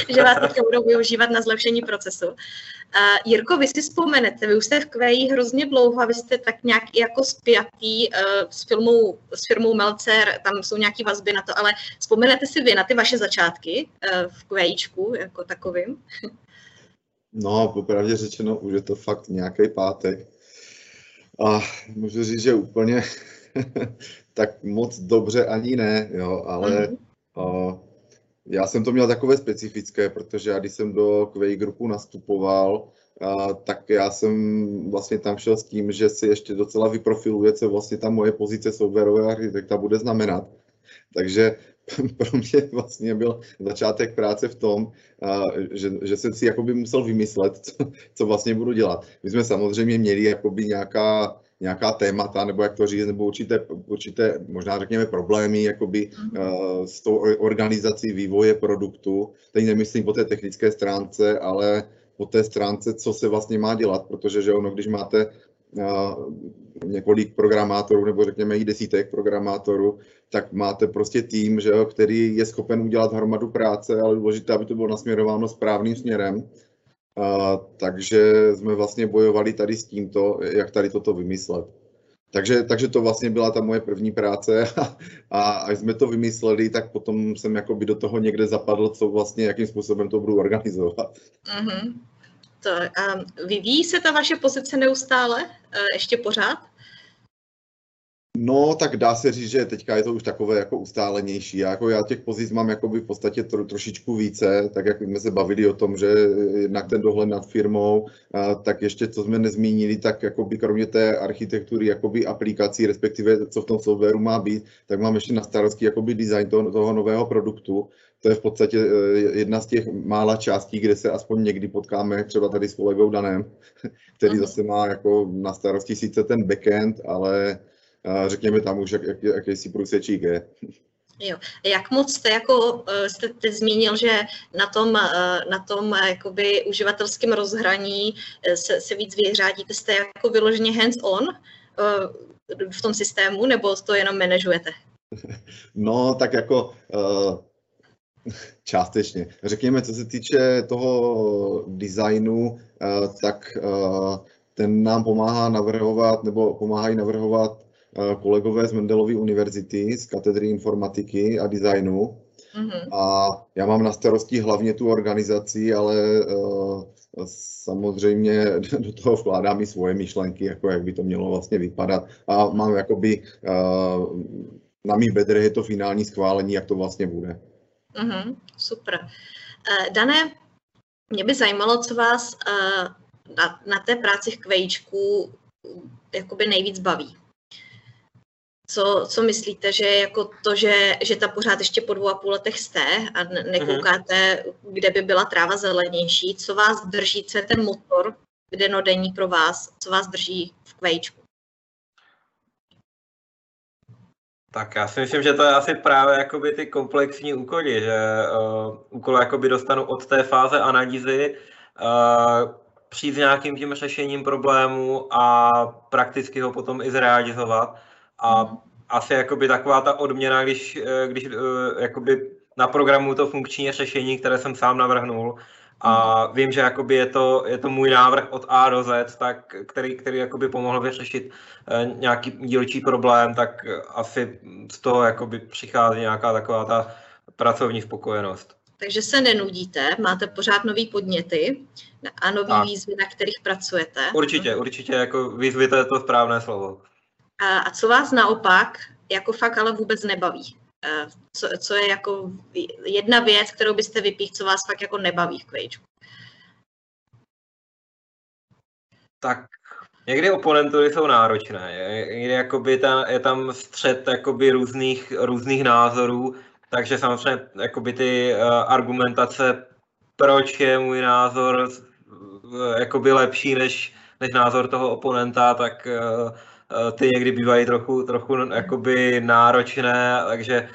S1: že vás teďka budou využívat na zlepšení procesu. Uh, Jirko, vy si vzpomenete, vy už jste v QI hrozně dlouho a vy jste tak nějak jako spjatý uh, s, filmou, s firmou Melcer, tam jsou nějaké vazby na to, ale vzpomenete si vy na ty vaše začátky uh, v QIčku jako takovým?
S2: No, popravdě řečeno, už je to fakt nějaký pátek. A můžu říct, že úplně tak moc dobře ani ne, jo, ale mm-hmm já jsem to měl takové specifické, protože já když jsem do QA grupu nastupoval, tak já jsem vlastně tam šel s tím, že si ještě docela vyprofiluje, co vlastně ta moje pozice softwarového architekta bude znamenat. Takže pro mě vlastně byl začátek práce v tom, že, že jsem si jakoby musel vymyslet, co, co vlastně budu dělat. My jsme samozřejmě měli jakoby nějaká nějaká témata, nebo jak to říct, nebo určité, určité možná řekněme problémy jakoby, uh, s tou organizací vývoje produktu. Teď nemyslím po té technické stránce, ale po té stránce, co se vlastně má dělat, protože že ono, když máte uh, několik programátorů, nebo řekněme i desítek programátorů, tak máte prostě tým, že jo, který je schopen udělat hromadu práce, ale důležité, aby to bylo nasměrováno správným směrem a, takže jsme vlastně bojovali tady s tímto, jak tady toto vymyslet. Takže, takže to vlastně byla ta moje první práce a, a až jsme to vymysleli, tak potom jsem jakoby do toho někde zapadl, co vlastně, jakým způsobem to budu organizovat.
S1: Mm-hmm. To, um, vyvíjí se ta vaše pozice neustále, uh, ještě pořád?
S2: No, tak dá se říct, že teďka je to už takové jako ustálenější. Já, jako já těch pozic mám jakoby v podstatě tro, trošičku více, tak jak jsme se bavili o tom, že jednak ten dohled nad firmou, a, tak ještě co jsme nezmínili, tak jakoby kromě té architektury jakoby aplikací, respektive co v tom softwaru má být, tak mám ještě na starosti jakoby design toho, toho nového produktu. To je v podstatě e, jedna z těch mála částí, kde se aspoň někdy potkáme třeba tady s kolegou Danem, který zase má jako na starosti sice ten backend, ale řekněme tam už jak, jak, jakýsi průsečík je.
S1: Jo. Jak moc jste, jako, eh, jste teď zmínil, že na tom, eh, na tom eh, jakoby uživatelském rozhraní se, se víc vyřádíte, jste jako vyloženě hands-on v tom systému, nebo to jenom manažujete?
S2: No, tak jako částečně. Řekněme, co se týče toho designu, tak ten nám pomáhá navrhovat, nebo pomáhají navrhovat kolegové z Mendelovy univerzity z katedry informatiky a designu. Mm-hmm. A já mám na starosti hlavně tu organizaci, ale uh, samozřejmě do toho vkládám i svoje myšlenky, jako jak by to mělo vlastně vypadat. A mám jakoby uh, na mých bedrech je to finální schválení, jak to vlastně bude.
S1: Mm-hmm, super. Uh, Dané, mě by zajímalo, co vás uh, na, na té práci v Kvejíčku jakoby nejvíc baví. Co, co myslíte, že jako to, že, že ta pořád ještě po dvou a půl letech jste a nekoukáte, mm-hmm. kde by byla tráva zelenější, co vás drží, co je ten motor denodenní pro vás, co vás drží v kvějčku?
S3: Tak já si myslím, že to je asi právě jakoby ty komplexní úkoly, že uh, úkoly jakoby dostanu od té fáze analýzy, uh, přijít s nějakým tím řešením problému a prakticky ho potom i zrealizovat. A asi jakoby taková ta odměna, když, eh, když eh, jakoby na programu to funkční řešení, které jsem sám navrhnul, a vím, že jakoby je, to, je to můj návrh od A do Z, tak, který, který jakoby pomohl vyřešit eh, nějaký dílčí problém, tak asi z toho jakoby přichází nějaká taková ta pracovní spokojenost.
S1: Takže se nenudíte, máte pořád nové podněty a nové výzvy, na kterých pracujete.
S3: Určitě, určitě, jako výzvy to je to správné slovo.
S1: A, co vás naopak jako fakt ale vůbec nebaví? Co, co je jako jedna věc, kterou byste vypích, co vás fakt jako nebaví v Quageu?
S3: Tak někdy oponentury jsou náročné. Někdy jakoby ta, je tam střed jakoby různých, různých názorů, takže samozřejmě jakoby ty uh, argumentace, proč je můj názor uh, jakoby lepší než, než názor toho oponenta, tak uh, ty někdy bývají trochu, trochu jakoby náročné, takže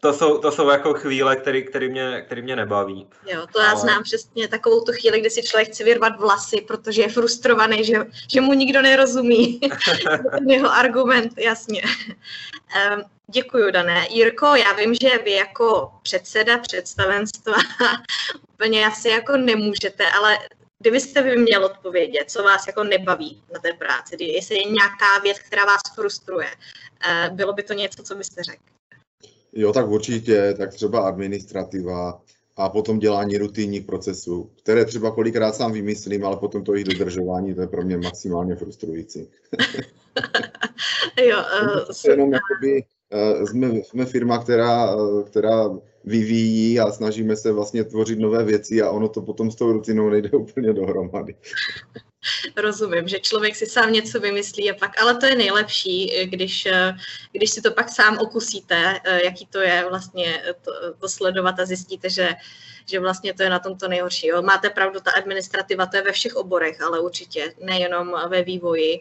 S3: to jsou, to jsou jako chvíle, které který mě, který mě nebaví.
S1: Jo, to já Ale... znám přesně takovou tu chvíli, kdy si člověk chce vyrvat vlasy, protože je frustrovaný, že, že mu nikdo nerozumí. Ten jeho argument, jasně. Um, děkuju, Dané. Jirko, já vím, že vy jako předseda představenstva úplně asi jako nemůžete, ale kdybyste vy měl odpovědět, co vás jako nebaví na té práci, jestli je nějaká věc, která vás frustruje, uh, bylo by to něco, co byste řekl?
S2: Jo, tak určitě, tak třeba administrativa a potom dělání rutinních procesů, které třeba kolikrát sám vymyslím, ale potom to jejich dodržování, to je pro mě maximálně frustrující.
S1: jo,
S2: uh, jenom jakoby, uh, jsme, jsme firma, která, která vyvíjí a snažíme se vlastně tvořit nové věci a ono to potom s tou rutinou nejde úplně dohromady.
S1: Rozumím, že člověk si sám něco vymyslí a pak, ale to je nejlepší, když, když si to pak sám okusíte, jaký to je vlastně to, to sledovat a zjistíte, že, že vlastně to je na tom to nejhorší. Jo. Máte pravdu, ta administrativa to je ve všech oborech, ale určitě nejenom ve vývoji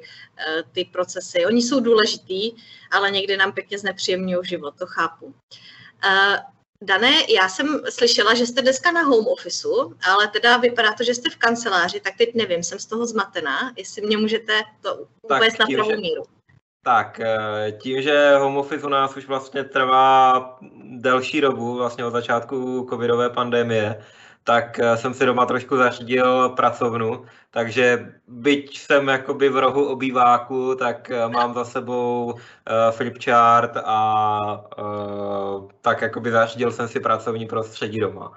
S1: ty procesy. Oni jsou důležitý, ale někdy nám pěkně znepříjemňují život, to chápu. Dané, já jsem slyšela, že jste dneska na home officeu, ale teda vypadá to, že jste v kanceláři, tak teď nevím, jsem z toho zmatená, jestli mě můžete to uvést na pravou míru.
S3: Tak, eh, tím, že home office u nás už vlastně trvá delší dobu, vlastně od začátku covidové pandemie, tak eh, jsem si doma trošku zařídil pracovnu, takže byť jsem jakoby v rohu obýváku, tak eh, mám za sebou uh, flipchart a uh, tak jakoby zařídil jsem si pracovní prostředí doma.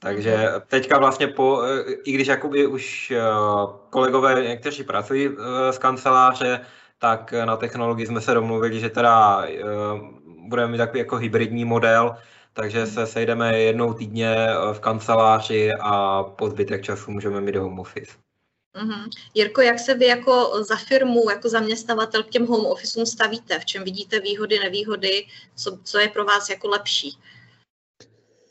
S3: Takže teďka vlastně po, i když jakoby už kolegové někteří pracují z kanceláře, tak na technologii jsme se domluvili, že teda budeme mít takový jako hybridní model, takže se sejdeme jednou týdně eh, v kanceláři a po zbytek času můžeme mít home office.
S1: Mm-hmm. Jirko, jak se vy jako za firmu, jako zaměstnavatel k těm home officeům stavíte? V čem vidíte výhody, nevýhody? Co, co je pro vás jako lepší?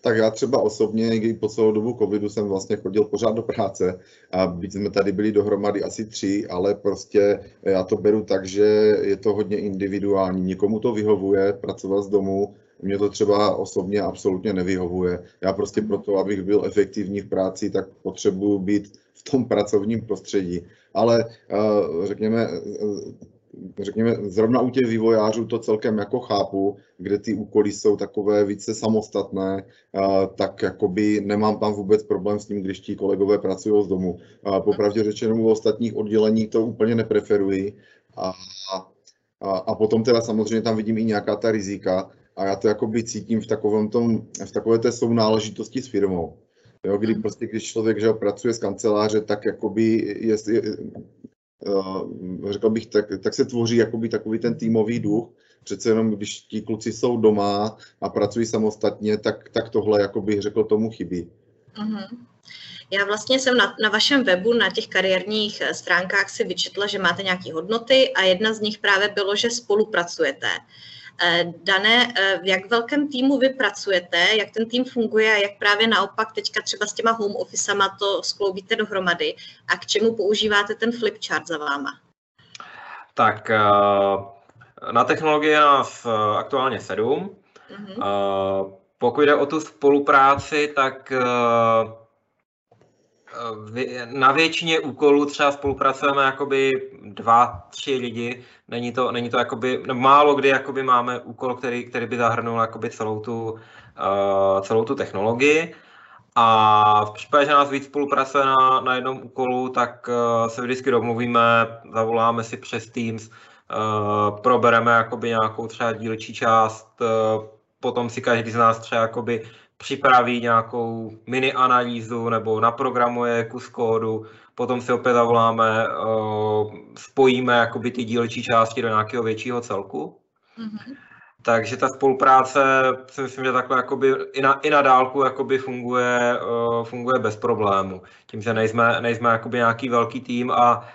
S2: Tak já třeba osobně, i po celou dobu covidu jsem vlastně chodil pořád do práce a byť jsme tady byli dohromady asi tři, ale prostě já to beru tak, že je to hodně individuální. Někomu to vyhovuje pracovat z domu, mě to třeba osobně absolutně nevyhovuje. Já prostě proto, abych byl efektivní v práci, tak potřebuji být v tom pracovním prostředí. Ale eh, řekněme, eh, řekněme, zrovna u těch vývojářů to celkem jako chápu, kde ty úkoly jsou takové více samostatné, eh, tak jakoby nemám tam vůbec problém s tím, když ti kolegové pracují z domu. Popravdě řečeno, u ostatních oddělení to úplně nepreferuji. A, a, a potom teda samozřejmě tam vidím i nějaká ta rizika, a já to jakoby cítím v, takovém tom, v takové té sounáležitosti s firmou. Jo, kdy prostě, když člověk že pracuje z kanceláře, tak jakoby je, je, uh, řekl bych, tak, tak se tvoří jakoby takový ten týmový duch. Přece jenom, když ti kluci jsou doma a pracují samostatně, tak, tak tohle, jakoby řekl, tomu chybí. Uh-huh.
S1: Já vlastně jsem na, na vašem webu, na těch kariérních eh, stránkách si vyčetla, že máte nějaké hodnoty a jedna z nich právě bylo, že spolupracujete. Eh, Dané, eh, v jak velkém týmu vy pracujete, jak ten tým funguje a jak právě naopak teďka třeba s těma home officema to skloubíte dohromady a k čemu používáte ten flipchart za váma?
S3: Tak eh, na technologii je nás aktuálně sedm. Mm-hmm. Pokud jde o tu spolupráci, tak na většině úkolů třeba spolupracujeme jakoby dva, tři lidi. Není to, není to jakoby, málo kdy jakoby máme úkol, který, který by zahrnul jakoby celou tu, uh, celou tu technologii. A v případě, že nás víc spolupracuje na, na jednom úkolu, tak uh, se vždycky domluvíme, zavoláme si přes Teams, uh, probereme jakoby nějakou třeba dílčí část, uh, potom si každý z nás třeba jakoby připraví nějakou mini analýzu nebo naprogramuje kus kódu, potom si opět zavoláme, spojíme jakoby ty dílčí části do nějakého většího celku. Mm-hmm. Takže ta spolupráce si myslím, že takhle jakoby i na, i na dálku jakoby funguje, funguje bez problému. Tím, že nejsme, nejsme jakoby nějaký velký tým a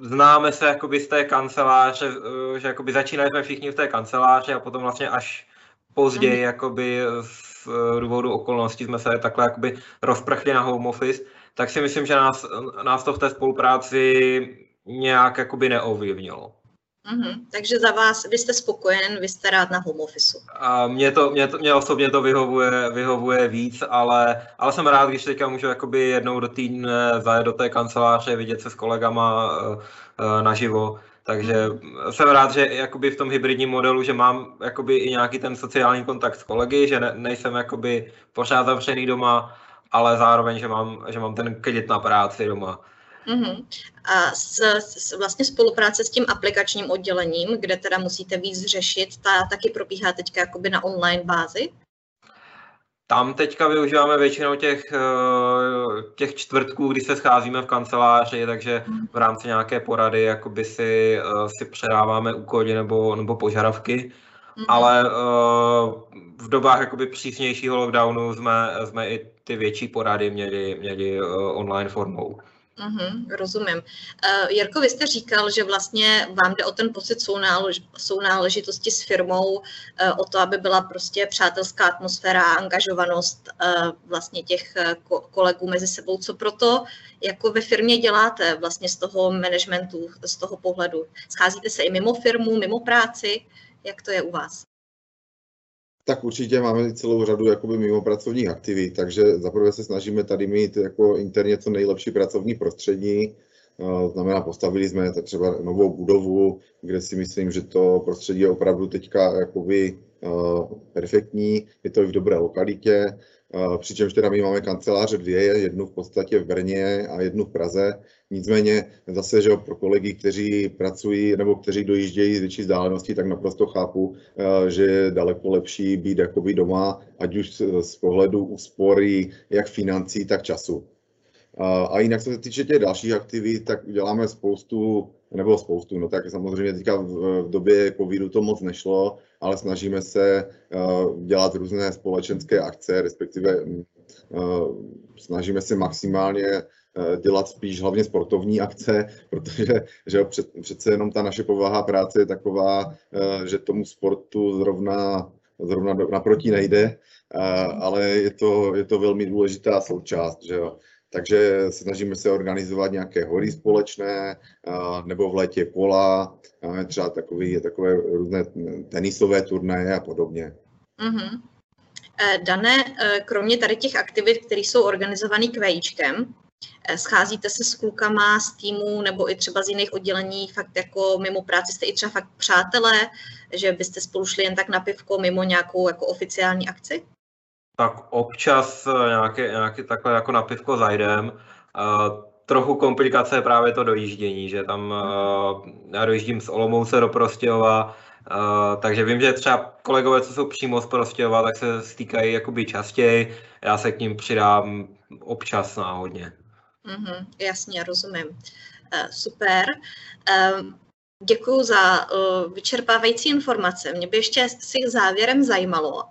S3: známe se jakoby z té kanceláře, že jakoby začínali jsme všichni v té kanceláři a potom vlastně až později mm. jakoby z důvodu okolností jsme se takhle jakoby rozprchli na home office, tak si myslím, že nás, nás to v té spolupráci nějak jakoby neovlivnilo.
S1: Mm-hmm. Takže za vás, vy jste spokojen, vy jste rád na home office.
S3: A mě, to, mě, to, mě osobně to vyhovuje, vyhovuje víc, ale, ale jsem rád, když teďka můžu jakoby jednou do týdne zajet do té kanceláře, vidět se s kolegama uh, uh, naživo. Takže jsem rád, že jakoby v tom hybridním modelu, že mám jakoby i nějaký ten sociální kontakt s kolegy, že ne, nejsem jakoby pořád zavřený doma, ale zároveň, že mám, že mám ten klid na práci doma.
S1: Uh-huh. A s, s, vlastně spolupráce s tím aplikačním oddělením, kde teda musíte víc řešit, ta taky probíhá teďka jakoby na online bázi?
S3: Tam teďka využíváme většinou těch, eh, těch čtvrtků, kdy se scházíme v kanceláři, takže v rámci nějaké porady jakoby si, eh, si předáváme úkoly nebo, nebo požadavky. Mm-hmm. Ale uh, v dobách jakoby přísnějšího lockdownu jsme, jsme i ty větší porady měli, měli online formou.
S1: Uhum, rozumím. Uh, Jirko, vy jste říkal, že vlastně vám jde o ten pocit sounálež, sounáležitosti s firmou, uh, o to, aby byla prostě přátelská atmosféra a angažovanost uh, vlastně těch uh, kolegů mezi sebou. Co proto jako ve firmě děláte vlastně z toho managementu, z toho pohledu? Scházíte se i mimo firmu, mimo práci? Jak to je u vás?
S2: Tak určitě máme celou řadu jakoby mimo pracovních aktivit, takže zaprvé se snažíme tady mít jako interně co nejlepší pracovní prostředí. Znamená, postavili jsme třeba novou budovu, kde si myslím, že to prostředí je opravdu teďka jakoby perfektní, je to i v dobré lokalitě, přičemž teda my máme kanceláře dvě, jednu v podstatě v Brně a jednu v Praze. Nicméně zase, že pro kolegy, kteří pracují nebo kteří dojíždějí z větší vzdálenosti, tak naprosto chápu, že je daleko lepší být jakoby doma, ať už z pohledu úspory jak financí, tak času. A jinak, co se týče těch dalších aktivit, tak děláme spoustu, nebo spoustu, no tak samozřejmě teďka v, době covidu to moc nešlo, ale snažíme se uh, dělat různé společenské akce, respektive uh, snažíme se maximálně dělat spíš hlavně sportovní akce, protože že před, přece jenom ta naše povaha práce je taková, že tomu sportu zrovna zrovna naproti nejde, ale je to, je to velmi důležitá součást, že jo. Takže snažíme se organizovat nějaké hory společné, nebo v létě kola, třeba takový, takové různé tenisové turnaje a podobně. Mm-hmm.
S1: Dané, kromě tady těch aktivit, které jsou organizované kvejíčkem, scházíte se s klukama z týmu nebo i třeba z jiných oddělení, fakt jako mimo práci jste i třeba fakt přátelé, že byste spolu šli jen tak na pivko mimo nějakou jako oficiální akci?
S3: tak občas eh, nějaké, nějaké takhle jako na pivko zajdem. Uh, trochu komplikace je právě to dojíždění, že tam uh, já dojíždím z Olomouce do Prostějova, uh, takže vím, že třeba kolegové, co jsou přímo z Prostějova, tak se stýkají jakoby častěji, já se k ním přidám občas náhodně.
S1: Mm-hmm, jasně, rozumím. Uh, super. Um, Děkuji za uh, vyčerpávající informace. Mě by ještě si závěrem zajímalo,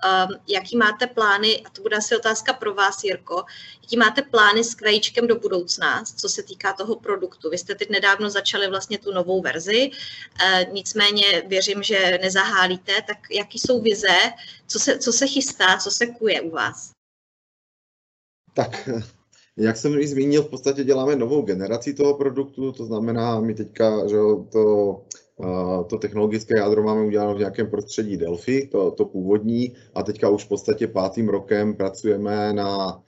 S1: jaký máte plány, a to bude asi otázka pro vás, Jirko, jaký máte plány s kvajíčkem do budoucna, co se týká toho produktu. Vy jste teď nedávno začali vlastně tu novou verzi, nicméně věřím, že nezahálíte, tak jaký jsou vize, co se, co se chystá, co se kuje u vás?
S2: Tak jak jsem ji zmínil, v podstatě děláme novou generaci toho produktu, to znamená, my teďka že to, to technologické jádro máme uděláno v nějakém prostředí Delphi, to, to původní, a teďka už v podstatě pátým rokem pracujeme na,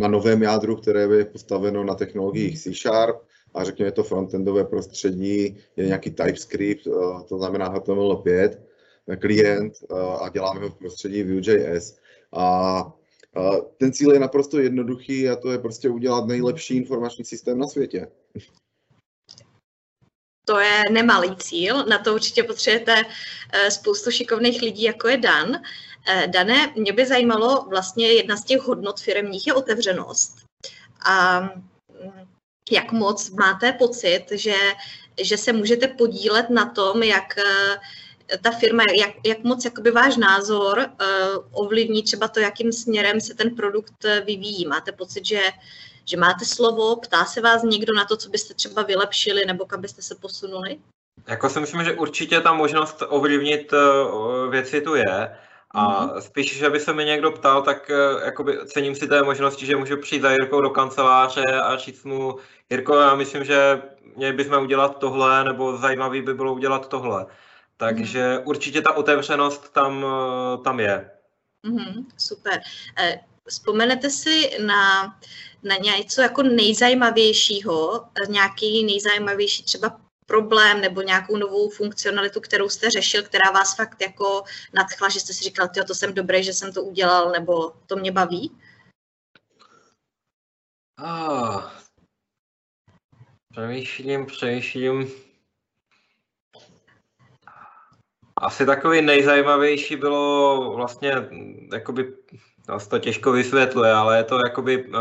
S2: na novém jádru, které je postaveno na technologiích C Sharp, a řekněme to frontendové prostředí je nějaký TypeScript, to znamená HTML5 klient a děláme ho v prostředí Vue.js. A ten cíl je naprosto jednoduchý a to je prostě udělat nejlepší informační systém na světě.
S1: To je nemalý cíl, na to určitě potřebujete eh, spoustu šikovných lidí, jako je Dan. Eh, Dané, mě by zajímalo, vlastně jedna z těch hodnot firmních je otevřenost. A mm, jak moc máte pocit, že, že se můžete podílet na tom, jak eh, ta firma, jak, jak moc jakoby váš názor uh, ovlivní třeba to, jakým směrem se ten produkt eh, vyvíjí. Máte pocit, že, že máte slovo, ptá se vás někdo na to, co byste třeba vylepšili nebo kam byste se posunuli?
S3: Jako si myslím, že určitě ta možnost ovlivnit uh, věci tu je, A mm. spíš, že by se mi někdo ptal, tak jakoby cením si té možnosti, že můžu přijít za Jirkou do kanceláře a říct mu, Jirko, já myslím, že měli bychom udělat tohle, nebo zajímavý by bylo udělat tohle. Takže mm. určitě ta otevřenost tam, tam je.
S1: Mm, super. Vzpomenete si na, na něco jako nejzajímavějšího, nějaký nejzajímavější třeba problém nebo nějakou novou funkcionalitu, kterou jste řešil, která vás fakt jako nadchla, že jste si říkal, to jsem dobrý, že jsem to udělal, nebo to mě baví?
S3: Ah, přemýšlím, přemýšlím. Asi takový nejzajímavější bylo vlastně jakoby No, to těžko vysvětluje, ale je to jakoby uh,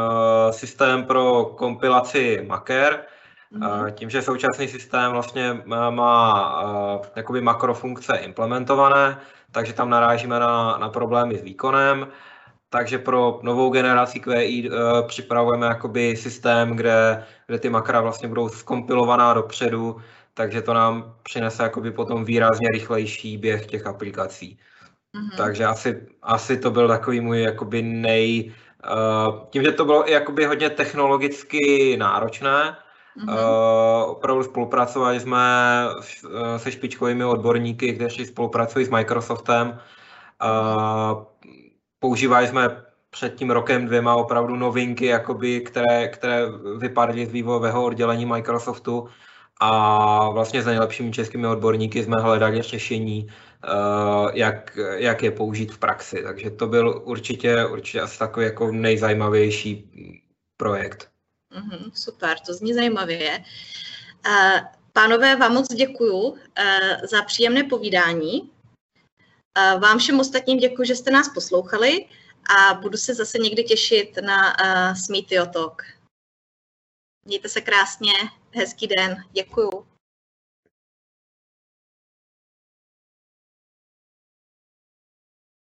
S3: systém pro kompilaci Maker. Mm-hmm. Uh, tím, že současný systém vlastně má uh, jakoby makrofunkce implementované, takže tam narážíme na, na problémy s výkonem. Takže pro novou generaci QI uh, připravujeme jakoby systém, kde, kde ty makra vlastně budou skompilovaná dopředu, takže to nám přinese jakoby potom výrazně rychlejší běh těch aplikací. Mm-hmm. Takže asi, asi to byl takový můj jakoby nej... Uh, tím, že to bylo i jakoby hodně technologicky náročné, mm-hmm. uh, opravdu spolupracovali jsme uh, se špičkovými odborníky, kteří spolupracují s Microsoftem. Uh, používali jsme před tím rokem dvěma opravdu novinky, jakoby, které, které vypadly z vývojového oddělení Microsoftu a vlastně s nejlepšími českými odborníky jsme hledali řešení, Eh, jak, jak je použít v praxi. Takže to byl určitě, určitě asi takový jako nejzajímavější projekt.
S1: Mm-hmm, super, to zní zajímavě. Uh, pánové, vám moc děkuju uh, za příjemné povídání. Vám všem ostatním děkuji, že jste nás poslouchali a budu se zase někdy těšit na Smítio Talk. Mějte se krásně, hezký den, děkuju.